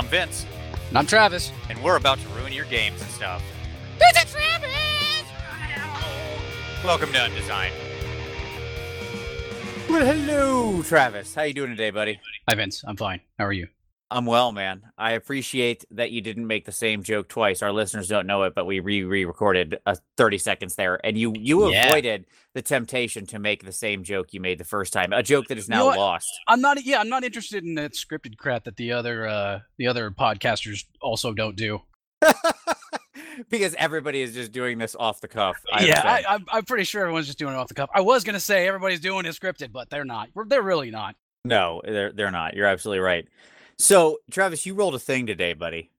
I'm Vince, And I'm Travis. and we're about to ruin your games and stuff. Visit Travis! Welcome to Undesign. Well, hello, Travis. How you doing today, buddy? Hi, Vince. I'm fine. How are you? I'm well, man. I appreciate that you didn't make the same joke twice. Our listeners don't know it, but we re re-recorded uh, 30 seconds there, and you you Yeah. avoided the temptation to make the same joke you made the first time, a joke that is You know now lost. I'm not. Yeah, I'm not interested in that scripted crap that the other uh the other podcasters also don't do. because everybody is just doing this off the cuff. I yeah. I, I'm, I'm pretty sure everyone's just doing it off the cuff. I was gonna say everybody's doing it scripted, but they're not. They're really not. no, they're they're not. You're absolutely right. So, Travis, you rolled a thing today, buddy.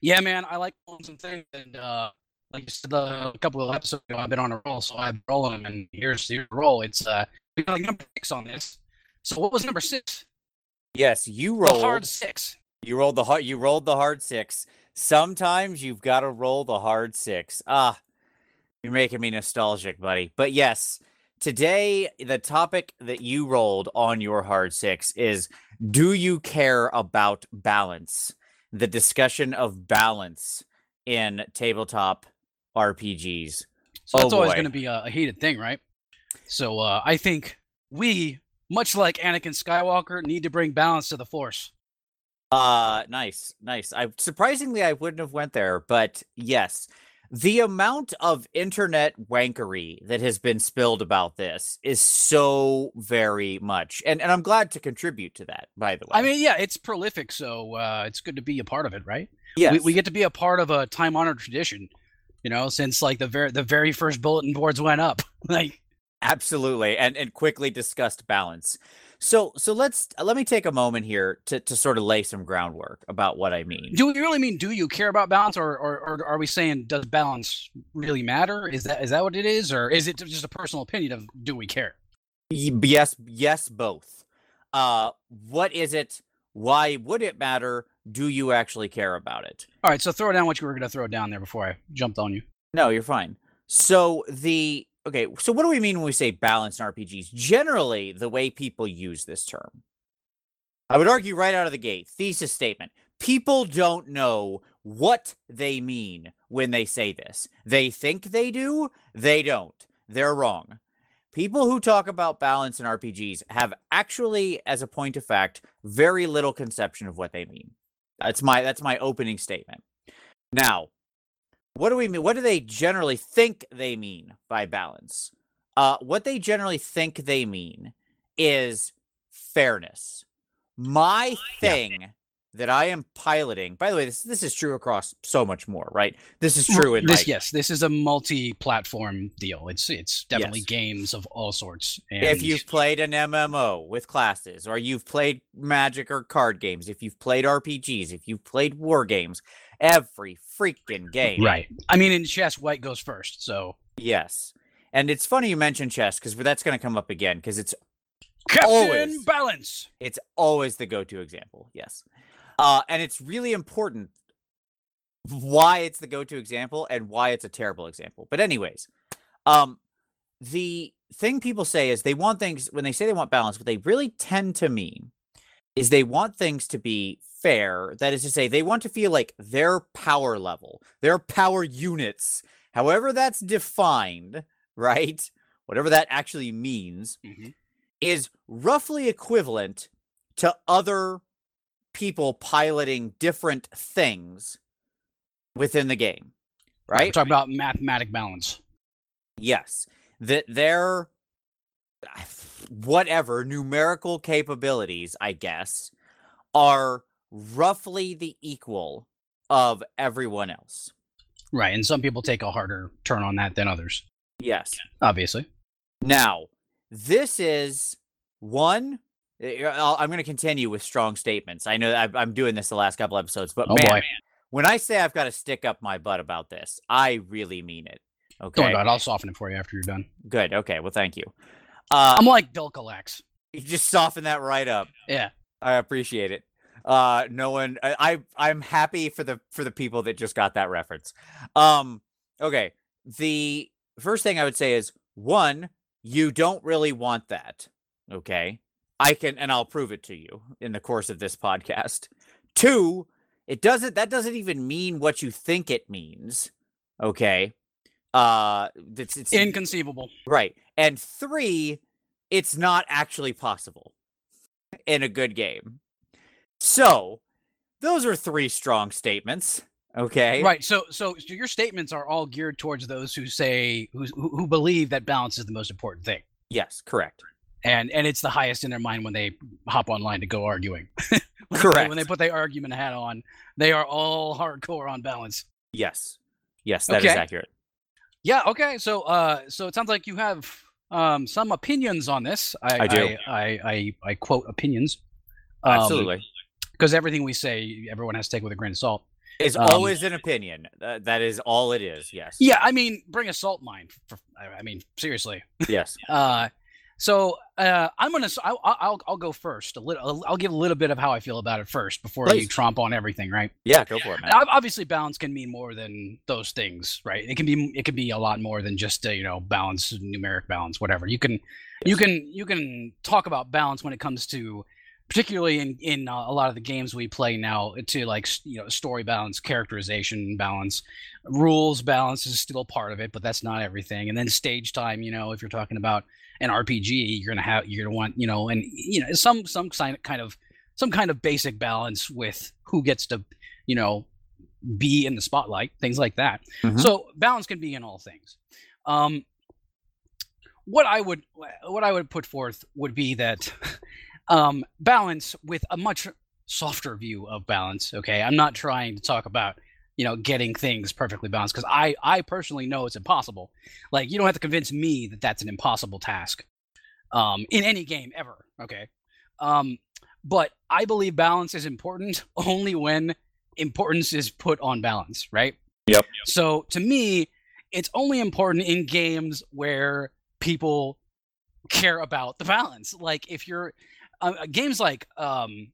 Yeah, man. I like doing some things, and uh, like you said uh, a couple of episodes ago, I've been on a roll, so I've been rolling them, and here's the roll. It's uh, we got like number six on this. So what was number six? Yes, you rolled The hard six. You rolled the hard. You rolled the hard six. Sometimes you've got to roll the hard six. Ah, you're making me nostalgic, buddy. But yes, today the topic that you rolled on your hard six is: Do you care about balance? The discussion of balance in tabletop RPGs. So that's Oh, always going to be a, a heated thing, right? So uh, I think we, much like Anakin Skywalker, need to bring balance to the Force. Uh nice, nice. I surprisingly I wouldn't have went there, but yes. The amount of internet wankery that has been spilled about this is so very much. And and I'm glad to contribute to that, by the way. I mean, yeah, it's prolific, so uh, it's good to be a part of it, right? yes. We, we get to be a part of a time-honored tradition, you know, since like the very the very first bulletin boards went up. like, Absolutely, and and quickly discussed balance. So so let's let me take a moment here to to sort of lay some groundwork about what I mean. do we really mean do you care about balance, or, or or are we saying does balance really matter? Is that is that what it is, or is it just a personal opinion of do we care? Yes, yes, both. Uh, what is it? Why would it matter? Do you actually care about it? All right, so throw down what you were going to throw down there before I jumped on you. No, you're fine. So the okay, so what do we mean when we say balance in RPGs? Generally, the way people use this term. I would argue right out of the gate, thesis statement. People don't know what they mean when they say this. They think they do, they don't. They're wrong. People who talk about balance in RPGs have actually, as a point of fact, very little conception of what they mean. That's my that's my opening statement. Now, what do we mean? What do they generally think they mean by balance? Uh, what they generally think they mean is fairness. My Yeah. thing that I am piloting, by the way, this this is true across so much more, right? This is true in this like, yes this is a multi-platform deal it's it's definitely Yes. games of all sorts and if you've played an MMO with classes, or you've played Magic or card games, if you've played RPGs, if you've played war games, every freaking game, right i mean in chess white goes first so Yes. And it's funny you mentioned chess because that's going to come up again because it's captain Always. balance it's always the go-to example. Yes. Uh, and it's really important why it's the go-to example and why it's a terrible example. But anyways, um, the thing people say is they want things when they say they want balance, what they really tend to mean is they want things to be fair. That is to say, they want to feel like their power level, their power units, however that's defined, right? Whatever that actually means, Mhm. is roughly equivalent to other people piloting different things within the game, we're right? talking about mathematic balance Yes, that their whatever numerical capabilities, I guess, are roughly the equal of everyone else. right and some people take a harder turn on that than others Yes. obviously Now, this is one. eh, I'll, I'm going to continue with strong statements. I know I'm doing this the last couple episodes, but oh man, when I say I've got to stick up my butt about this, I really mean it. don't Okay. worry about it i'll soften it for you after you're done Good. Okay. Well, thank you. Uh, i'm like Dulcolax. you just soften that right up. yeah I appreciate it. Uh, no one. I, I I'm happy for the for the people that just got that reference. Um. Okay. The first thing I would say is one, you don't really want that. Okay. I can, and I'll prove it to you in the course of this podcast. Two, it doesn't that doesn't even mean what you think it means. Okay. Uh it's, it's Inconceivable. right. And three, it's not actually possible in a good game. So those are three strong statements. Okay. Right. So, so, so your statements are all geared towards those who say who who who believe that balance is the most important thing, Yes, correct. and and it's the highest in their mind when they hop online to go arguing. When they- Correct. When they put their argument hat on, they are all hardcore on balance. Yes. Yes, that is Okay. accurate. Yeah. Okay. So, uh, so it sounds like you have um some opinions on this. I, I do. I, I, I, I quote opinions. Um, Absolutely. Because everything we say, everyone has to take with a grain of salt. It's um, always an opinion. Th- that is all it is. Yes. Yeah. I mean, bring a salt mine. For, I I mean, seriously. Yes. Uh, so uh, I'm gonna. I'll, I'll I'll go first. A little. I'll give a little bit of how I feel about it first before you tromp on everything, right? Yeah, go for it, man. Obviously, balance can mean more than those things, right? It can be. It can be a lot more than just uh, you know balance, numeric balance, whatever. You can. You can. You can talk about balance when it comes to, particularly in in uh, a lot of the games we play now, to like you know story balance, characterization balance, rules balance is still part of it, but that's not everything. And then stage time, you know, if you're talking about an RPG, you're gonna have you're gonna want you know, and you know some some kind of some kind of basic balance with who gets to you know be in the spotlight, things like that. Mhm. So balance can be in all things. Um, what I would what I would put forth would be that um, balance with a much softer view of balance. Okay, I'm not trying to talk about you know getting things perfectly balanced because I I personally know it's impossible. Like you don't have to convince me that that's an impossible task um, in any game ever. Okay, um, but I believe balance is important only when importance is put on balance. Right. Yep. So to me, it's only important in games where people care about the balance. Like if you're uh, uh, games like um,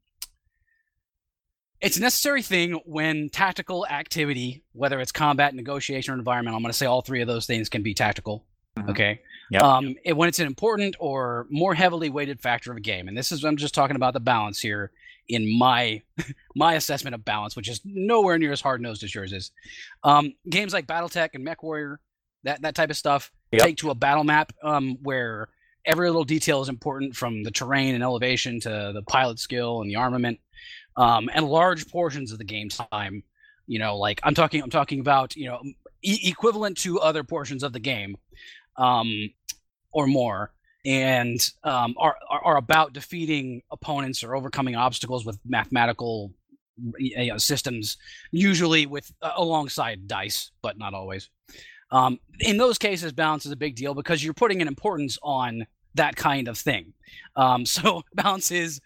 it's a necessary thing when tactical activity, whether it's combat, negotiation, or environment. I'm going to say all three of those things can be tactical. Mhm. Okay. Yep. Um, it- when it's an important or more heavily weighted factor of a game, and this is I'm just talking about the balance here in my my assessment of balance, which is nowhere near as hard nosed as yours is. Um, games like BattleTech and MechWarrior, that that type of stuff, Yep. take to a battle map um, where every little detail is important, from the terrain and elevation to the pilot skill and the armament, um, and large portions of the game time. You know, like I'm talking, I'm talking about you know e- equivalent to other portions of the game, um, or more, and um, are, are about defeating opponents or overcoming obstacles with mathematical you know, systems, usually with uh, alongside dice, but not always. Um, in those cases, balance is a big deal because you're putting an importance on that kind of thing. Um, so balance is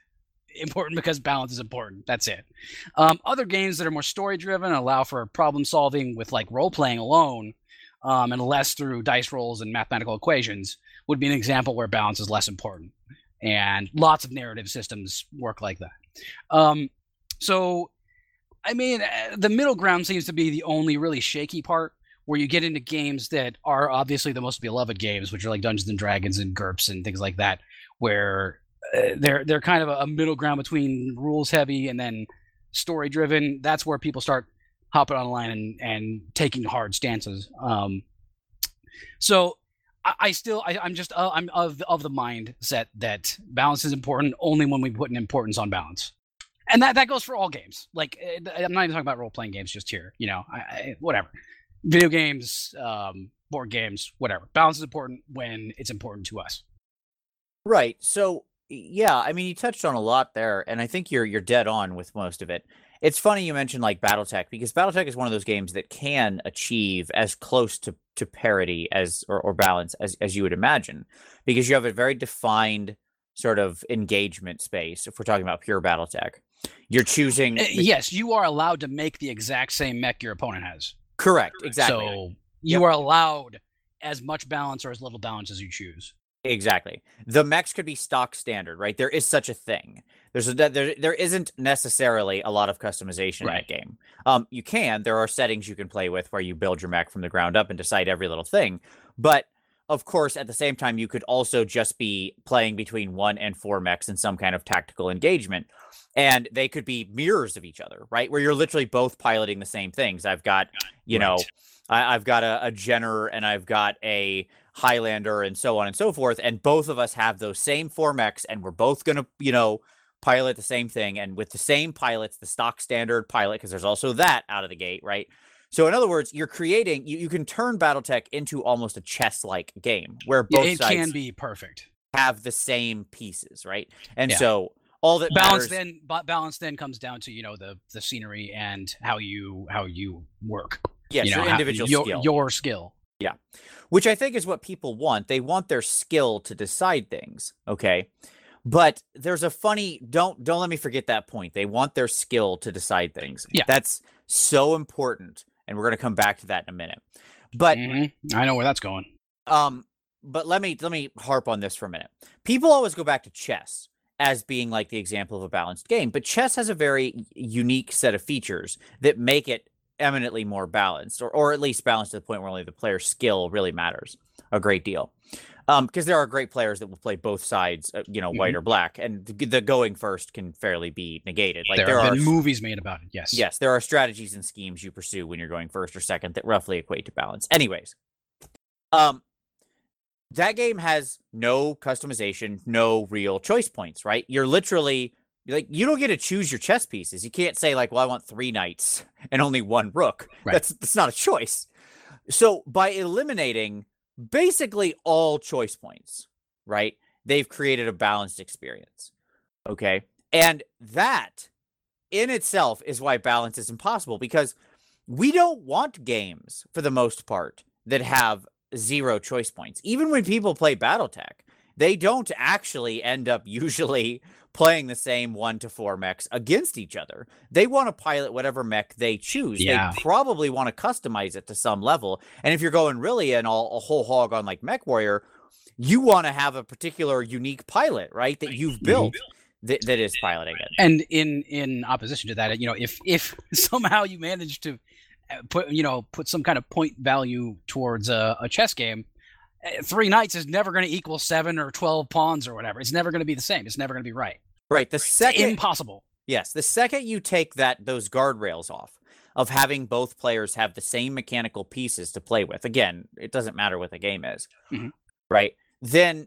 important because balance is important. That's it. Um, other games that are more story driven allow for problem solving with like role playing alone, um, and less through dice rolls and mathematical equations would be an example where balance is less important. And lots of narrative systems work like that. Um, so, I mean, uh, the middle ground seems to be the only really shaky part where you get into games that are obviously the most beloved games, which are like Dungeons and Dragons and GURPS and things like that, where uh, they're they're kind of a, middle ground between rules heavy and then story driven. That's where people start hopping online and and taking hard stances. Um, so I, I still I, I'm just uh, I'm of of the mindset that balance is important only when we put an importance on balance. And that, that goes for all games. Like uh, I'm not even talking about role playing games just here. You know, I, I, whatever video games, um, board games, whatever. Balance is important when it's important to us. Right. So yeah, I mean you touched on a lot there, and I think you're you're dead on with most of it. It's funny you mentioned like BattleTech because BattleTech is one of those games that can achieve as close to, to parity as or, or balance as, as you would imagine, because you have a very defined sort of engagement space. If we're talking about pure BattleTech, you're choosing the- yes, you are allowed to make the exact same mech your opponent has. Correct exactly So you are allowed as much balance or as little balance as you choose. Exactly. The mechs could be stock standard, right? There is such a thing. There's a there there isn't necessarily a lot of customization in that game. Um, you can. There are settings you can play with where you build your mech from the ground up and decide every little thing. But of course, at the same time, you could also just be playing between one and four mechs in some kind of tactical engagement. And they could be mirrors of each other, right? Where you're literally both piloting the same things. I've got, you know, Right. I, I've got a, a Jenner and I've got a Highlander and so on and so forth. And both of us have those same four mechs, and we're both going to, you know, pilot the same thing. And with the same pilots, the stock standard pilot, because there's also that out of the gate, right? So in other words, you're creating you, you can turn BattleTech into almost a chess-like game where Yeah, both it sides can be perfect. have the same pieces, right? And Yeah. so all that balance matters, then ba- balance then comes down to you know the the scenery and how you how you work yes, you know your how- individual your, skill, your skill Yeah. which I think is what people want. They want their skill to decide things, okay? But there's a funny don't don't let me forget that point. They want their skill to decide things. Yeah. That's so important, and we're going to come back to that in a minute. But Mhm. i know where that's going um but let me let me harp on this for a minute people always go back to chess as being like the example of a balanced game but chess has a very unique set of features that make it eminently more balanced or, or at least balanced to the point where only the player's skill really matters a great deal um because there are great players that will play both sides uh, you know white or black and the, the going first can fairly be negated like there, there, have are movies made about it yes Yes, there are strategies and schemes you pursue when you're going first or second that roughly equate to balance. Anyways, um that game has no customization, no real choice points, right? You're literally like you don't get to choose your chess pieces. You can't say like, "Well, I want 3 knights and only one rook." Right. That's that's not a choice. So, by eliminating basically all choice points, right? They've created a balanced experience. Okay? And that in itself is why balance is impossible because we don't want games for the most part that have zero choice points. Even when people play Battletech, they don't actually end up usually playing the same one to four mechs against each other. They want to pilot whatever mech they choose. Yeah. They probably want to customize it to some level. And if you're going really an all a whole hog on like Mech Warrior, you want to have a particular unique pilot, right? That you've built that, that is piloting it. and in in opposition to that you know if if somehow you manage to uh, put you know put some kind of point value towards a, a chess game three knights is never going to equal seven or 12 pawns or whatever it's never going to be the same it's never going to be right Right. The it's second impossible Yes, the second you take that those guardrails off of having both players have the same mechanical pieces to play with. Again, it doesn't matter what the game is. Mhm. Right? Then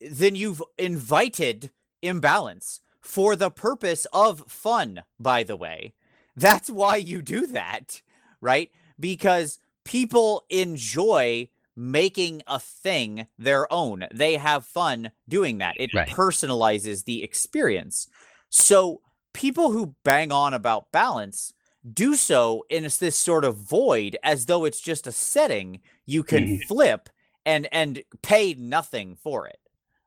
then you've invited imbalance for the purpose of fun, by the way. That's why you do that, right? Because people enjoy making a thing their own. They have fun doing that. It Right. personalizes the experience. So people who bang on about balance do so in this this sort of void as though it's just a setting you can Mhm. flip and and pay nothing for it.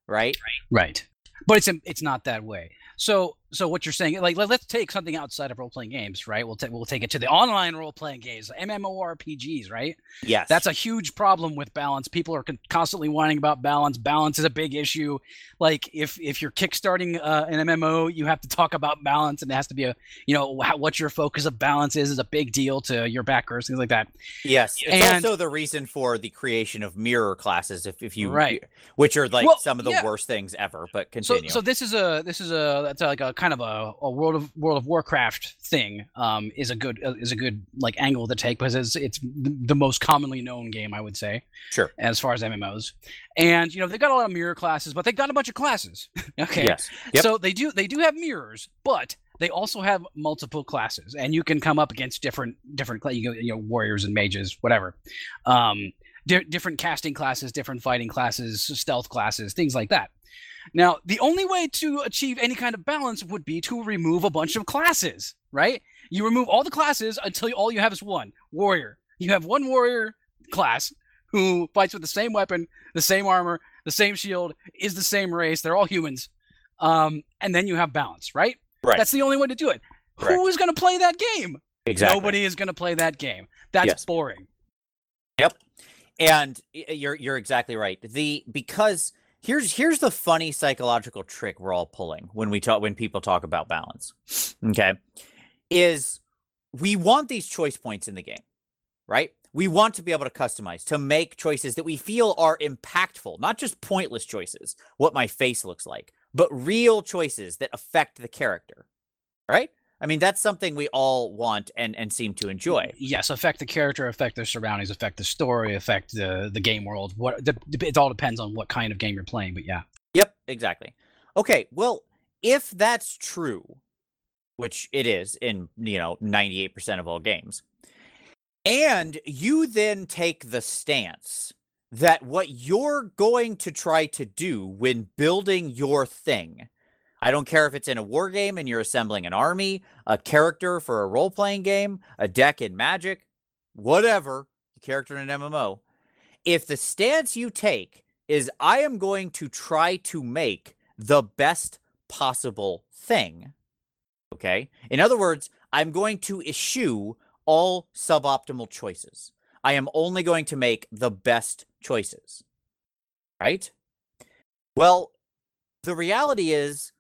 Right? right but it's it's not that way so so what you're saying like let, us take something outside of role-playing games right we'll, ta- we'll take it to the online role-playing games mmorpgs right Yes. That's a huge problem with balance. People are con- constantly whining about balance. Balance is a big issue. Like if if you're kickstarting uh, an MMO, you have to talk about balance, and it has to be a you know how, what your focus of balance is is a big deal to your backers, things like that. Yes, it's And- also the reason for the creation of mirror classes, if, if you Right. which are like Well, some of the yeah. worst things ever. But So continue. so this is a this is a that's like a kind of a, a world of World of Warcraft thing. Um, is a good uh, is a good like angle to take because it's it's the most commonly known game I would say. Sure. As far as MMOs, and you know they've got a lot of mirror classes, but they've got a bunch of classes. okay. yes, Yep. So they do they do have mirrors, but they also have multiple classes, and you can come up against different different you know warriors and mages, whatever. Um, di- different casting classes, different fighting classes, stealth classes, things like that. Now, the only way to achieve any kind of balance would be to remove a bunch of classes, right? You remove all the classes until all you have is one warrior. You have one warrior class who fights with the same weapon, the same armor, the same shield, is the same race. They're all humans. Um, and then you have balance, right? Right. That's the only way to do it. Correct. Who is going to play that game? exactly. Nobody is going to play that game. That's Yes. boring. Yep. And you're you're exactly right. The because here's here's the funny psychological trick we're all pulling when we talk when people talk about balance. Okay. Is we want these choice points in the game, right? we want to be able to customize, to make choices that we feel are impactful, not just pointless choices, what my face looks like, but real choices that affect the character. Right? I mean, that's something we all want and, and seem to enjoy. Yes, affect the character, affect their surroundings, affect the story, affect the the game world. What the, it all depends on what kind of game you're playing, but yeah. Yep, exactly. Okay, well, if that's true, which it is in, you know, 98% of all games, and you then take the stance that what you're going to try to do when building your thing I don't care if it's in a war game and you're assembling an army, a character for a role playing game, a deck in Magic, whatever, character in an MMO. If the stance you take is I am going to try to make the best possible thing, okay? In other words, I'm going to eschew all suboptimal choices. I am only going to make the best choices, right? Well, the reality is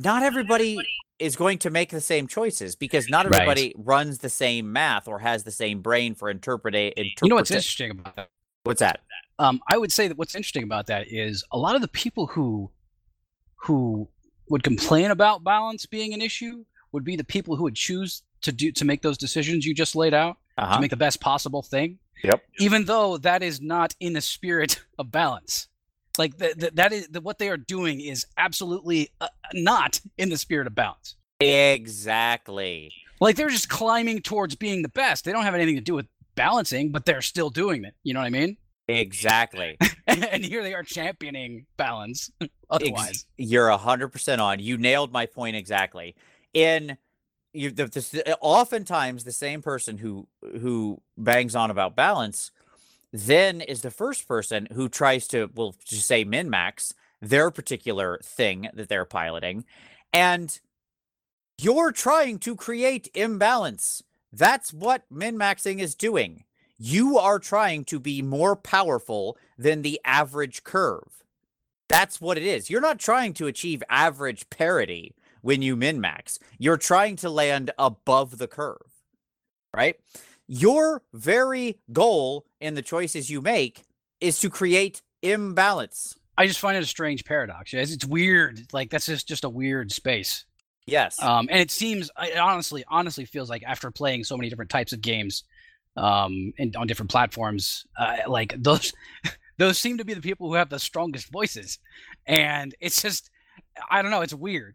not everybody is going to make the same choices because not Right. everybody runs the same math or has the same brain for interpreting. You know what's interesting about that? What's that? Um, I would say that what's interesting about that is a lot of the people who who would complain about balance being an issue would be the people who would choose to do to make those decisions you just laid out Uh-huh. to make the best possible thing. Yep. Even though that is not in the spirit of balance. Like the, the, that is the, what they are doing is absolutely uh, not in the spirit of balance. Exactly. Like they're just climbing towards being the best. They don't have anything to do with balancing, but they're still doing it. You know what I mean? Exactly. and here they are championing balance. Ex- Otherwise, you're a hundred percent on. You nailed my point exactly. In you, the, the, oftentimes the same person who who bangs on about balance, then is the first person who tries to, well, just say min max their particular thing that they're piloting, and you're trying to create imbalance. That's what min maxing is doing. You are trying to be more powerful than the average curve. That's what it is. You're not trying to achieve average parity when you min max. You're trying to land above the curve, right? Your very goal in the choices you make is to create imbalance. I just find it a strange paradox. It's, it's weird. Like that's just just a weird space. Yes. Um, and it seems, it honestly, honestly feels like after playing so many different types of games, um, and on different platforms, uh, like those, those seem to be the people who have the strongest voices, and it's just, I don't know, it's weird.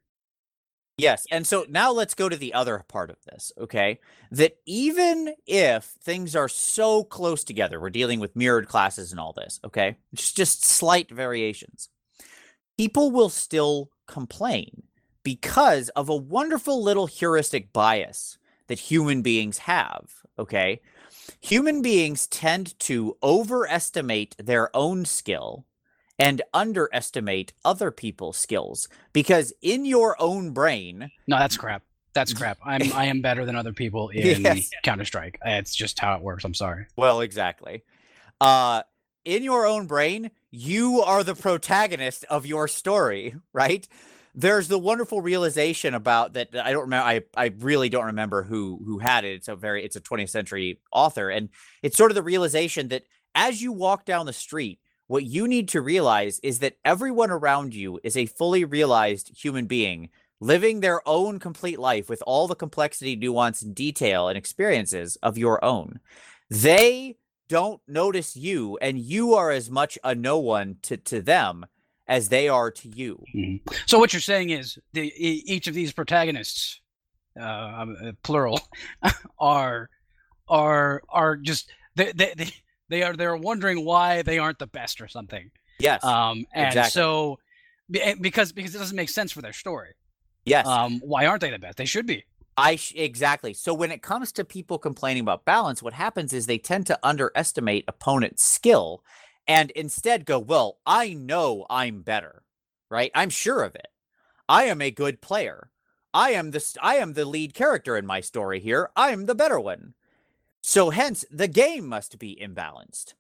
Yes. And so now let's go to the other part of this, okay? That even if things are so close together, we're dealing with mirrored classes and all this, okay? It's just slight variations. People will still complain because of a wonderful little heuristic bias that human beings have, okay? Human beings tend to overestimate their own skill and underestimate other people's skills because in your own brain No, that's crap. That's crap. I'm I am better than other people in Yes. Counter Strike. It's just how it works. I'm sorry. well exactly uh in your own brain you are the protagonist of your story right there's the wonderful realization about that i don't remember i i really don't remember who who had it it's a very it's a 20th century author and it's sort of the realization that as you walk down the street what you need to realize is that everyone around you is a fully realized human being living their own complete life with all the complexity, nuance, and detail and experiences of your own. They don't notice you, and you are as much a no one to, to them as they are to you. So what you're saying is the each of these protagonists, uh, uh, plural, are are are just they, they they they are they're wondering why they aren't the best or something. Yes. Um, and Exactly. so eh, because because it doesn't make sense for their story. yes. Um, why aren't they the best? They should be. I sh- exactly. So when it comes to people complaining about balance, what happens is they tend to underestimate opponent's skill and instead go, "Well, I know I'm better. Right? I'm sure of it. I am a good player. I am the st- I am the lead character in my story here. I am the better one." So hence the game must be imbalanced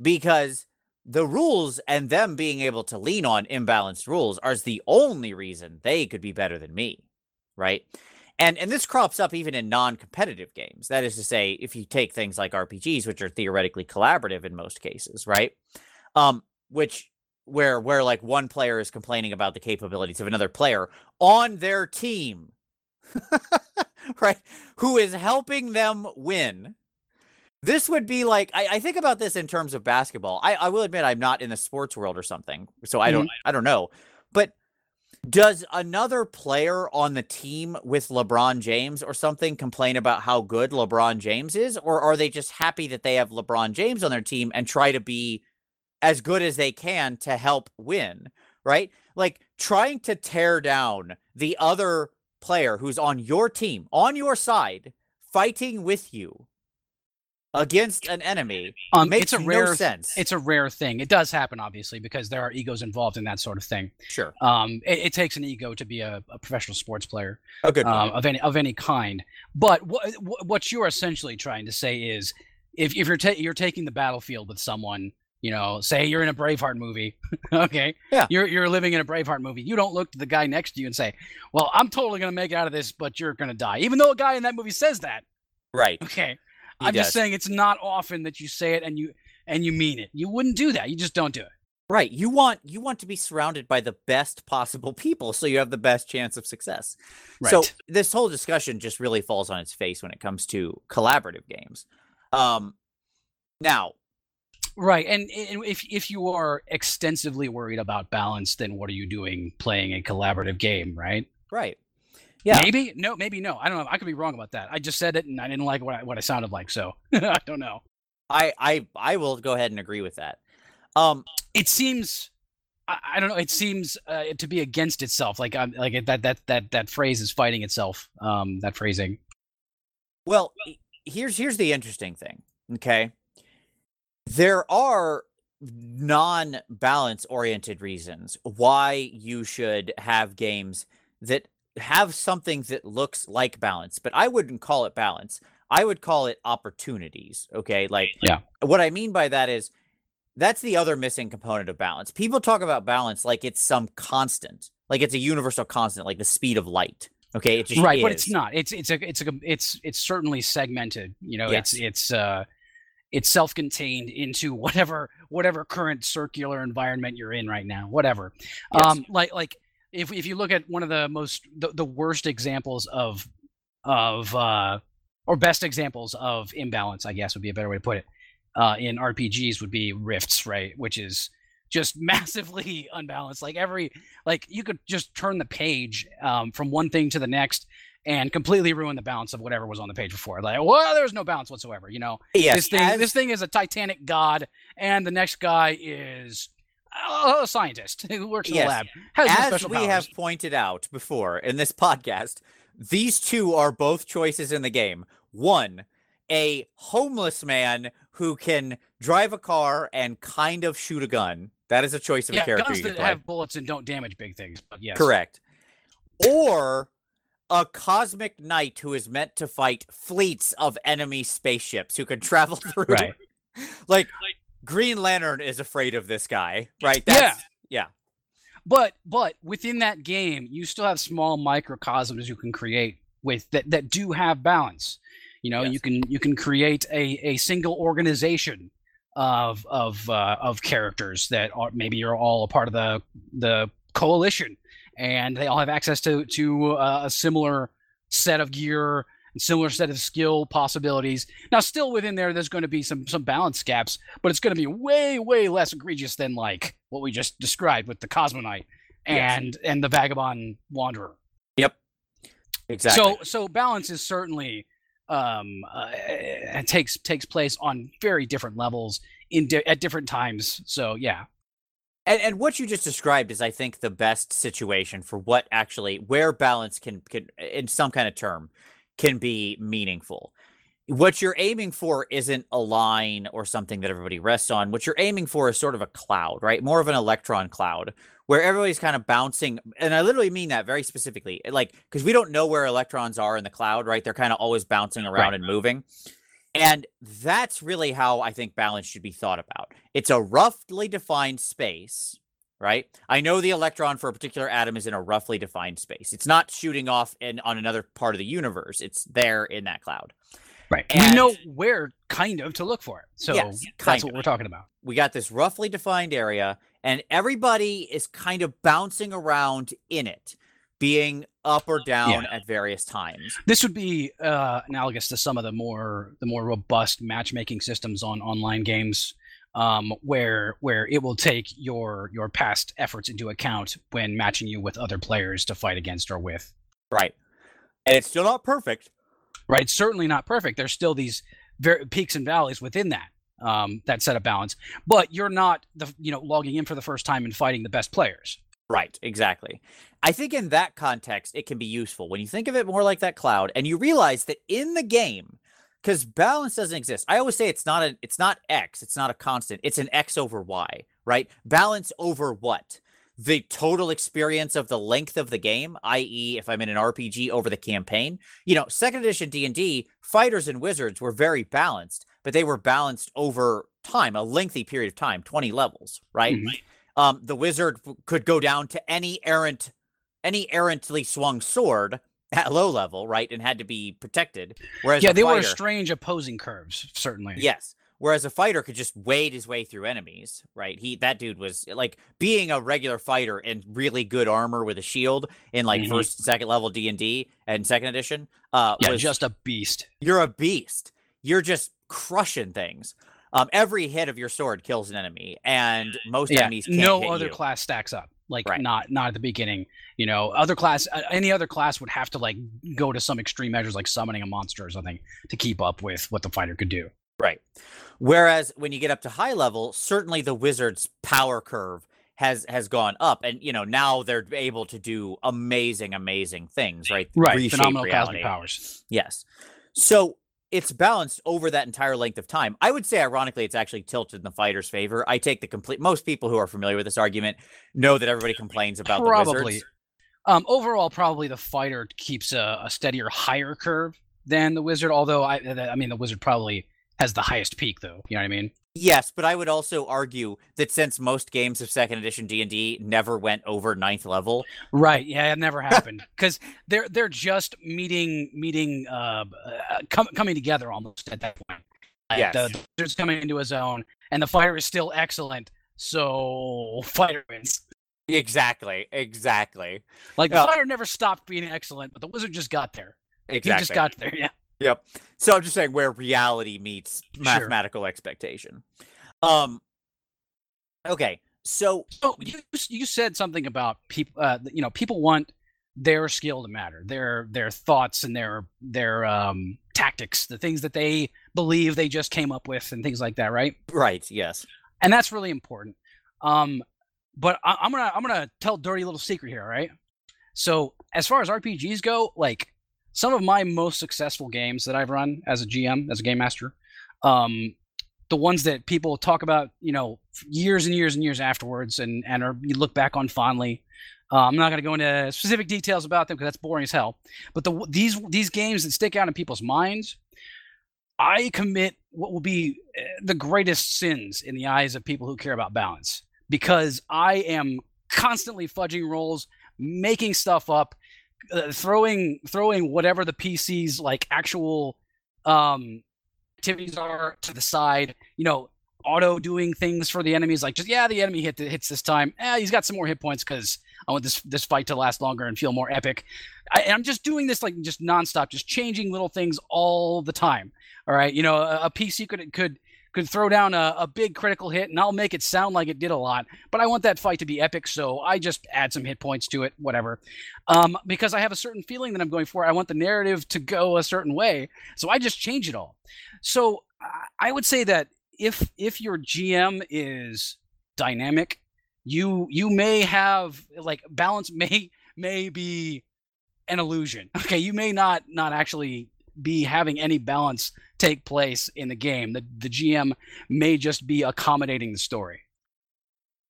because the rules and them being able to lean on imbalanced rules are the only reason they could be better than me, right? And and this crops up even in non-competitive games. That is to say, if you take things like RPGs, which are theoretically collaborative in most cases, right? Um, which where where like one player is complaining about the capabilities of another player on their team, right? Who is helping them win. This would be like I, I think about this in terms of basketball. I, I will admit I'm not in the sports world or something, so I don't mm-hmm. I don't know. But does another player on the team with LeBron James or something complain about how good LeBron James is? Or are they just happy that they have LeBron James on their team and try to be as good as they can to help win? Right? Like trying to tear down the other player who's on your team, on your side, fighting with you against an enemy Um, makes it's a no rare sense. it's a rare thing. It does happen, obviously, because there are egos involved in that sort of thing. sure Um, it, it takes an ego to be a, a professional sports player. a good um, of any of any kind. But what what you're essentially trying to say is, if if you're ta- you're taking the battlefield with someone, you know, say you're in a Braveheart movie, okay, Yeah. you're you're living in a Braveheart movie. You don't look to the guy next to you and say, "Well, I'm totally gonna make it out of this, but you're gonna die," even though a guy in that movie says that. right. Okay, He I'm does. just saying it's not often that you say it and you and you mean it. You wouldn't do that. You just don't do it. Right. You want you want to be surrounded by the best possible people so you have the best chance of success. Right. So this whole discussion just really falls on its face when it comes to collaborative games. Um now, Right, and, and if if you are extensively worried about balance, then what are you doing playing a collaborative game, right? right. Yeah. Maybe no, maybe no. I don't know. I could be wrong about that. I just said it, and I didn't like what I, what I sounded like, so I don't know. I I I will go ahead and agree with that. Um It seems, I, I don't know. It seems uh, to be against itself. Like I'm like that that that that phrase is fighting itself. Um, that phrasing. well, here's here's the interesting thing, okay? There are non-balance oriented reasons why you should have games that have something that looks like balance, but I wouldn't call it balance. I would call it opportunities, okay? Like Yeah. what I mean by that is that's the other missing component of balance. People talk about balance like it's some constant, like it's a universal constant, like the speed of light. Okay, right, but it's not. It's it's a it's a it's it's certainly segmented. You know, Yes. it's it's uh it's self-contained into whatever whatever current circular environment you're in right now. Whatever. Yes. Um, like like if if you look at one of the most the, the worst examples of of uh or best examples of imbalance, I guess would be a better way to put it. Uh, in RPGs would be Rifts, right? Which is just massively unbalanced. Like every like you could just turn the page um, from one thing to the next and completely ruin the balance of whatever was on the page before. Like, well, there's no balance whatsoever. You know, yes, this thing as- this thing is a Titanic god, and the next guy is a scientist who works in Yes. the lab. Has as we powers. have pointed out before in this podcast, these two are both choices in the game. One, a homeless man who can drive a car and kind of shoot a gun. That is a choice of a yeah, character guns that have bullets and don't damage big things. But yes, Correct. Or a cosmic knight who is meant to fight fleets of enemy spaceships who can travel through. Right. Like, Green Lantern is afraid of this guy, right? Yeah. That's, yeah. But but within that game, you still have small microcosms you can create with that that do have balance. You know, Yes. you can you can create a, a single organization of of uh, of characters that are maybe you're all a part of the the coalition, and they all have access to to uh, a similar set of gear and similar set of skill possibilities. Now, still within there, there's going to be some some balance gaps, but it's going to be way way less egregious than like what we just described with the Cosmo-Knight Yes. and and the Vagabond Wanderer. Yep, exactly. So so balance is certainly um uh, it takes takes place on very different levels in di- at different times. So yeah. and and what you just described is i think the best situation for what actually where balance can can in some kind of term can be meaningful. What you're aiming for isn't a line or something that everybody rests on. What you're aiming for is sort of a cloud right? More of an electron cloud where everybody's kind of bouncing and i literally mean that very specifically eh, like because we don't know where electrons are in the cloud right? They're kind of always bouncing around Right. and moving. And that's really how I think balance should be thought about. It's a roughly defined space, right? I know the electron for a particular atom is in a roughly defined space. It's not shooting off in on another part of the universe. It's there in that cloud. Right. And- we know where kind of to look for it. So Yes, that's what of. we're talking about. We got this roughly defined area, and everybody is kind of bouncing around in it, being up or down at various times. This would be uh, analogous to some of the more the more robust matchmaking systems on online games, um, where where it will take your your past efforts into account when matching you with other players to fight against or with. Right. And it's still not perfect. Right? It's certainly not perfect. There's still these ver- peaks and valleys within that um, that set of balance, but you're not the you know logging in for the first time and fighting the best players. Right, exactly. I think in that context, it can be useful when you think of it more like that cloud, and you realize that in the game, because balance doesn't exist. I always say it's not a, it's not x, it's not a constant. It's an x over y, right? Balance over what? The total experience of the length of the game, i.e., if I'm in an RPG over the campaign. You know, second edition D and D fighters and wizards were very balanced, but they were balanced over time, a lengthy period of time, twenty levels, right? Mhm. um, the wizard could go down to any errant, any errantly swung sword at low level, right, and had to be protected. Whereas yeah, they were strange opposing curves, certainly. yes. Whereas a fighter could just wade his way through enemies, right? He that dude was like being a regular fighter in really good armor with a shield in like Mhm. first, second level D and D and second edition. Uh, Yeah, was just a beast. you're a beast. You're just crushing things. Um, every hit of your sword kills an enemy, and most yeah, enemies can't no other you. class stacks up. Like Right. not not at the beginning. You know, other class, uh, any other class would have to like go to some extreme measures, like summoning a monster or something, to keep up with what the fighter could do. Right. Whereas when you get up to high level, certainly the wizard's power curve has has gone up, and you know now they're able to do amazing, amazing things. Right. Right, Reshape phenomenal reality. cosmic powers. Yes. So it's balanced over that entire length of time. I would say, ironically, it's actually tilted in the fighter's favor. I take the complete. Most people who are familiar with this argument know that everybody complains about the Probably. wizards. Um, overall, probably the fighter keeps a, a steadier, higher curve than the wizard. Although I, I mean, the wizard probably has the highest peak, though. You know what I mean? Yes, but I would also argue that since most games of second edition D and D never went over ninth level, Right. Yeah, it never happened because they're they're just meeting meeting uh, uh com- coming together almost at that point. Uh, Yes. The wizard's coming into his own, and the fighter is still excellent. So fighter wins. exactly, exactly, Like the fighter never stopped being excellent, but the wizard just got there. exactly. He just got there. Yeah. Yep. So I'm just saying where reality meets Sure. mathematical expectation. Um. Okay. So So you you said something about people. Uh, you know, people want their skill to matter, their their thoughts and their their um, tactics, the things that they believe they just came up with, and things like that, right? right. Yes. and that's really important. Um, but I, I'm gonna I'm gonna tell a dirty little secret here, all right? So as far as RPGs go, like some of my most successful games that I've run as a GM, as a game master, um, the ones that people talk about, you know, years and years and years afterwards, and and are you look back on fondly. Uh, I'm not going to go into specific details about them because that's boring as hell. But the these these games that stick out in people's minds, I commit what will be eh, the greatest sins in the eyes of people who care about balance because I am constantly fudging rolls, making stuff up, uh, throwing throwing whatever the PC's like actual um activities are to the side, you know, auto doing things for the enemies like just yeah, the enemy hit hits this time. Eh, he's got some more hit points cuz I want this this fight to last longer and feel more epic. I, I'm just doing this like just nonstop, just changing little things all the time. All right, you know, a, a PC could could could throw down a, a big critical hit, and I'll make it sound like it did a lot. But I want that fight to be epic, so I just add some hit points to it, whatever. Um, because I have a certain feeling that I'm going for. I want the narrative to go a certain way, so I just change it all. So I- would say that if if your GM is dynamic, you you may have like balance may may be an illusion. Okay, you may not not actually be having any balance take place in the game. The the GM may just be accommodating the story.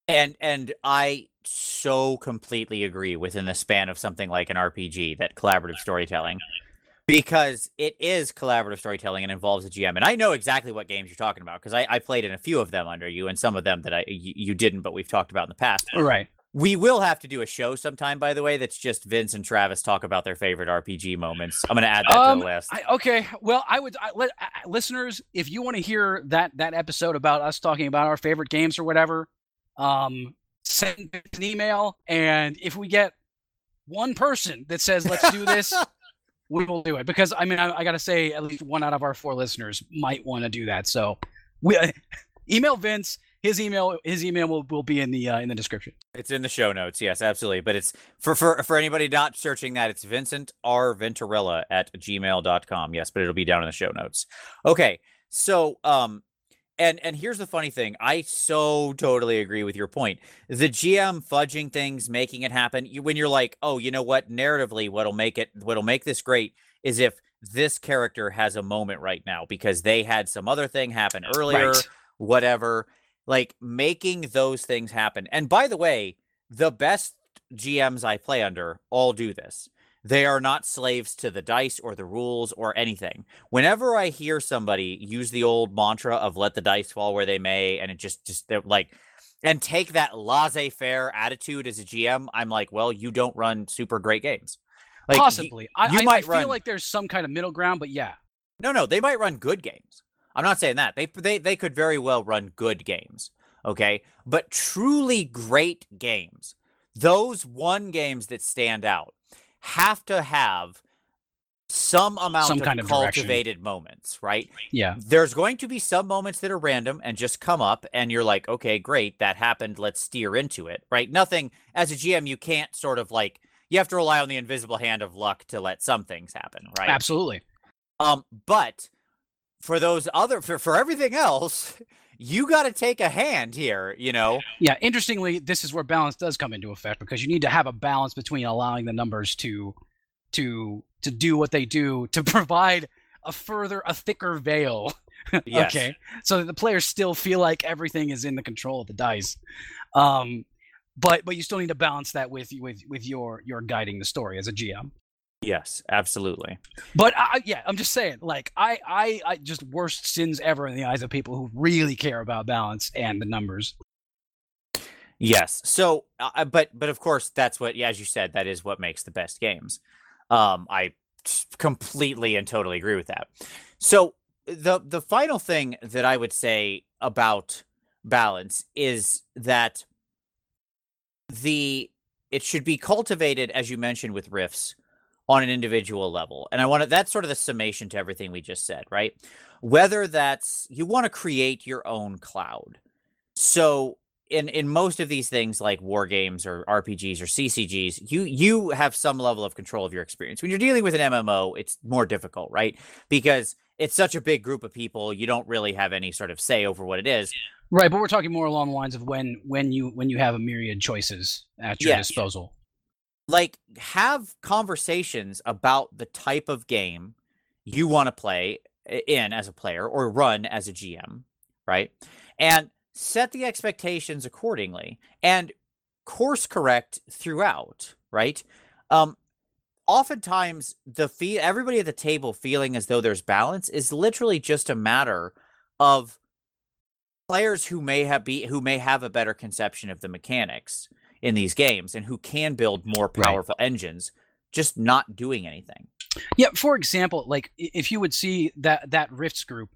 And and I so completely agree within the span of something like an RPG that collaborative storytelling. because it is collaborative storytelling and involves a GM. And I know exactly what games you're talking about because I, I played in a few of them under you and some of them that I you, you didn't, but we've talked about in the past. Right. We will have to do a show sometime, by the way, that's just Vince and Travis talk about their favorite RPG moments. I'm going to add that Um, to the list. I, okay. Well, I would I, let, uh, listeners, if you want to hear that that episode about us talking about our favorite games or whatever, um, send an email, and if we get one person that says let's do this, we will do it. Because I mean, I, I got to say, at least one out of our four listeners might want to do that. So we email Vince. His email his email will, will be in the uh, in the description. It's in the show notes, yes, absolutely. But it's for for for anybody not searching that, it's Vincent R Venturella at gmail.com. Yes, but it'll be down in the show notes. Okay. So um and and here's the funny thing. I so totally agree with your point. The GM fudging things, making it happen. You, when you're like, oh, you know what? Narratively, what'll make it what'll make this great is if this character has a moment right now because they had some other thing happen earlier, Right. whatever. Like making those things happen. And by the way, the best GMs I play under all do this. They are not slaves to the dice or the rules or anything. Whenever I hear somebody use the old mantra of let the dice fall where they may, and it just just they're like and take that laissez-faire attitude as a GM, I'm like, well, you don't run super great games. Like Possibly. I, you I, might I feel run- like there's some kind of middle ground, but yeah. no, no, they might run good games. I'm not saying that. They they they could very well run good games, okay? But truly great games, those one games that stand out have to have some amount Some of kind of direction. cultivated moments, right? Yeah. There's going to be some moments that are random and just come up and you're like, "Okay, great, that happened. Let's steer into it." Right? Nothing as a GM you can't sort of like you have to rely on the invisible hand of luck to let some things happen, right? Absolutely. Um, but for those other for, for everything else, you got to take a hand here, you know. Yeah, interestingly, this is where balance does come into effect because you need to have a balance between allowing the numbers to to to do what they do to provide a further a thicker veil. Yes. Okay. So that the players still feel like everything is in the control of the dice. Um but but you still need to balance that with with with your your guiding the story as a GM. Yes, absolutely. But I, yeah, I'm just saying, like I, I, I just worst sins ever in the eyes of people who really care about balance and the numbers. Yes. So, uh, but but of course, that's what, yeah, as you said, that is what makes the best games. Um, I completely and totally agree with that. So the the final thing that I would say about balance is that the it should be cultivated, as you mentioned, with riffs on an individual level. And I want to that's sort of the summation to everything we just said, right? Whether that's you want to create your own cloud. So in in most of these things like war games or RPGs or CCGs, you you have some level of control of your experience. When you're dealing with an MMO, it's more difficult, right? Because it's such a big group of people, you don't really have any sort of say over what it is. Right, but we're talking more along the lines of when when you when you have a myriad choices at your Yes. disposal. Like have conversations about the type of game you want to play in as a player or run as a GM, right? And set the expectations accordingly and course correct throughout, right? Um oftentimes the fee everybody at the table feeling as though there's balance is literally just a matter of players who may have be who may have a better conception of the mechanics in these games and who can build more Right. powerful engines just not doing anything. Yeah, for example, like if you would see that that Rifts group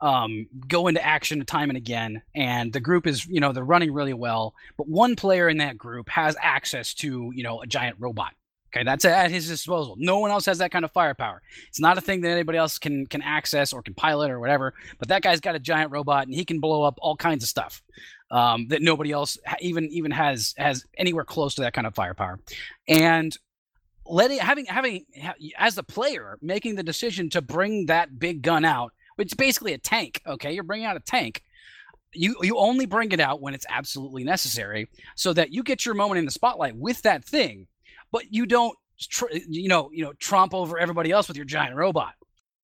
um, go into action time and again, and the group is you know they're running really well, but one player in that group has access to you know a giant robot. Okay, that's at his disposal. No one else has that kind of firepower. It's not a thing that anybody else can can access or can pilot or whatever. But that guy's got a giant robot and he can blow up all kinds of stuff um, that nobody else even even has has anywhere close to that kind of firepower. And letting having having as a player making the decision to bring that big gun out, which is basically a tank. Okay, you're bringing out a tank. You you only bring it out when it's absolutely necessary, so that you get your moment in the spotlight with that thing, but you don't tr- you know you know tromp over everybody else with your giant robot.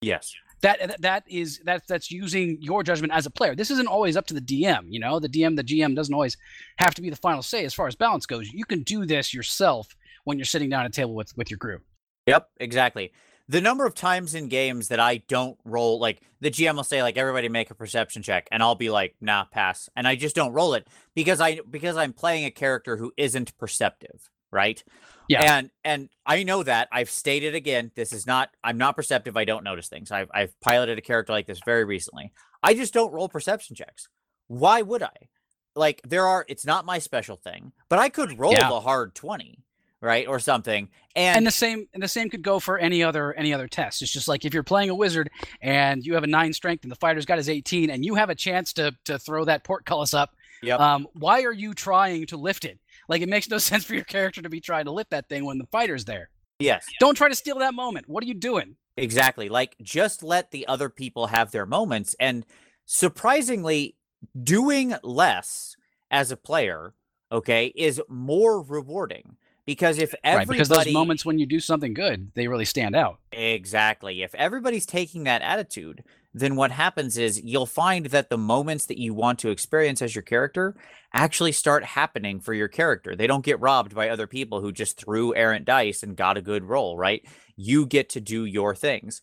Yes. That that- is that's that's using your judgment as a player. This isn't always up to the DM. You know, the DM, the GM doesn't always have to be the final say as far as balance goes. You can do this yourself when you're sitting down at a table with with your group. Yep, exactly. the number of times in games that I don't roll, like the GM will say, like everybody make a perception check, and I'll be like, nah, pass, and I just don't roll it because I because I'm playing a character who isn't perceptive, right? Yeah. And and I know that I've stated again, this is not I'm not perceptive. I don't notice things. I've I've piloted a character like this very recently. I just don't roll perception checks. Why would I? Like there are, it's not my special thing, but I could roll Yeah. a hard twenty, right, or something, and and the same and the same could go for any other any other test. It's just like if you're playing a wizard and you have a nine strength and the fighter's got his 18 and you have a chance to to throw that portcullis up. Yep. Um, why are you trying to lift it? Like it makes no sense for your character to be trying to lift that thing when the fighter's there. yes, Don't try to steal that moment. What are you doing? Exactly. Like just let the other people have their moments. And surprisingly, doing less as a player, okay, is more rewarding. Because if Right, everybody because those moments when you do something good, they really stand out. Exactly. If everybody's taking that attitude, then what happens is you'll find that the moments that you want to experience as your character actually start happening for your character. They don't get robbed by other people who just threw errant dice and got a good roll, right? You get to do your things.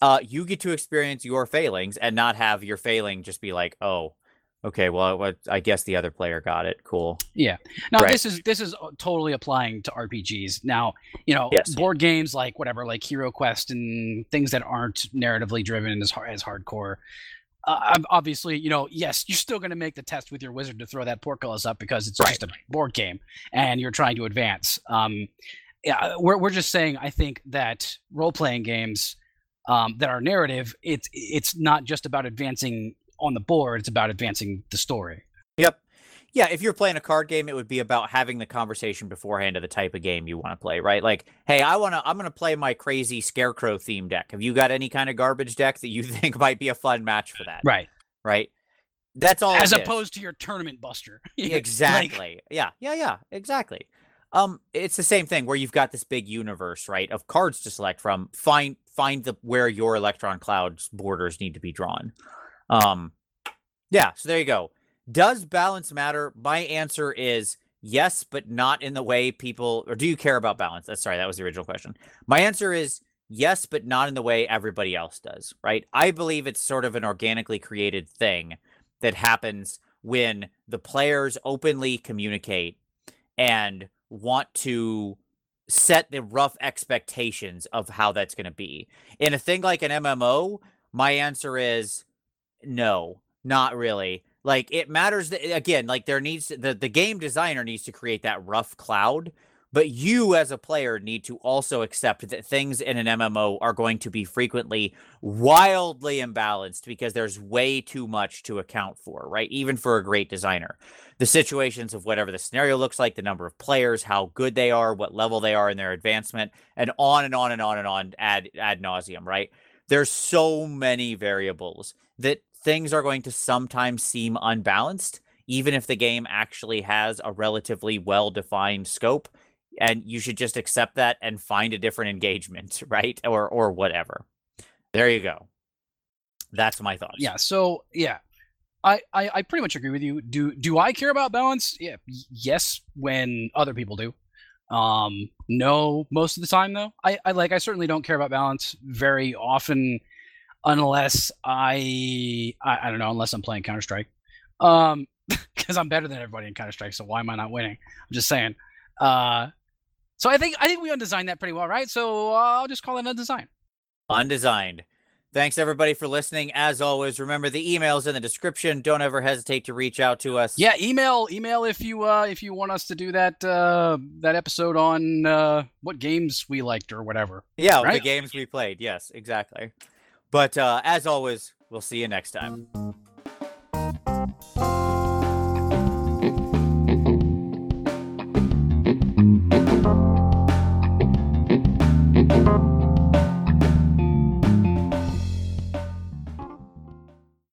Uh, you get to experience your failings and not have your failing just be like, oh, okay, well, what, I guess the other player got it. Cool. Yeah. Now Right. this is this is uh, totally applying to RPGs. Now, you know, Yes. board games like whatever, like Hero Quest and things that aren't narratively driven as hard as hardcore. Uh, obviously, you know, yes, you're still going to make the test with your wizard to throw that portcullis up because it's Right. just a board game and you're trying to advance. Um, yeah, we're we're just saying. I think that role playing games um, that are narrative, it's it's not just about advancing on the board; it's about advancing the story. Yep. Yeah, if you're playing a card game, it would be about having the conversation beforehand of the type of game you want to play, right? Like, hey, I want to I'm going to play my crazy scarecrow theme deck. Have you got any kind of garbage deck that you think might be a fun match for that? Right. Right? That's all as it is. opposed to your tournament buster. Like, exactly. yeah. Yeah, yeah, exactly. Um it's the same thing where you've got this big universe, right, of cards to select from. Find find the where your electron clouds borders need to be drawn. Um yeah, so there you go. Does balance matter? My answer is yes, but not in the way people or do you care about balance? That's sorry, that was the original question. My answer is yes, but not in the way everybody else does, right? I believe it's sort of an organically created thing that happens when the players openly communicate and want to set the rough expectations of how that's going to be. In a thing like an MMO, my answer is no, not really. Like it matters that again, like there needs to, the the game designer needs to create that rough cloud, but you as a player need to also accept that things in an MMO are going to be frequently wildly imbalanced because there's way too much to account for, right? Even for a great designer. The situations of whatever the scenario looks like, the number of players, how good they are, what level they are in their advancement, and on and on and on and on ad ad nauseum, right? There's so many variables that things are going to sometimes seem unbalanced, even if the game actually has a relatively well defined scope. And you should just accept that and find a different engagement, right? Or or whatever. There you go. That's my thoughts. Yeah. So yeah, I, I I pretty much agree with you. Do do I care about balance? Yeah. Yes, when other people do. Um, no, most of the time though. I, I like I certainly don't care about balance very often, unless I I, I don't know unless I'm playing Counter Strike. Um, because I'm better than everybody in Counter Strike. So why am I not winning? I'm just saying. Uh, so I think I think we undesigned that pretty well, right? So uh, I'll just call it undesign. Undesigned. Thanks everybody for listening. As always, remember the emails in the description. Don't ever hesitate to reach out to us. Yeah, email email if you uh if you want us to do that uh that episode on uh what games we liked or whatever. Yeah, the games we played. Yes, exactly. But uh, as always, we'll see you next time.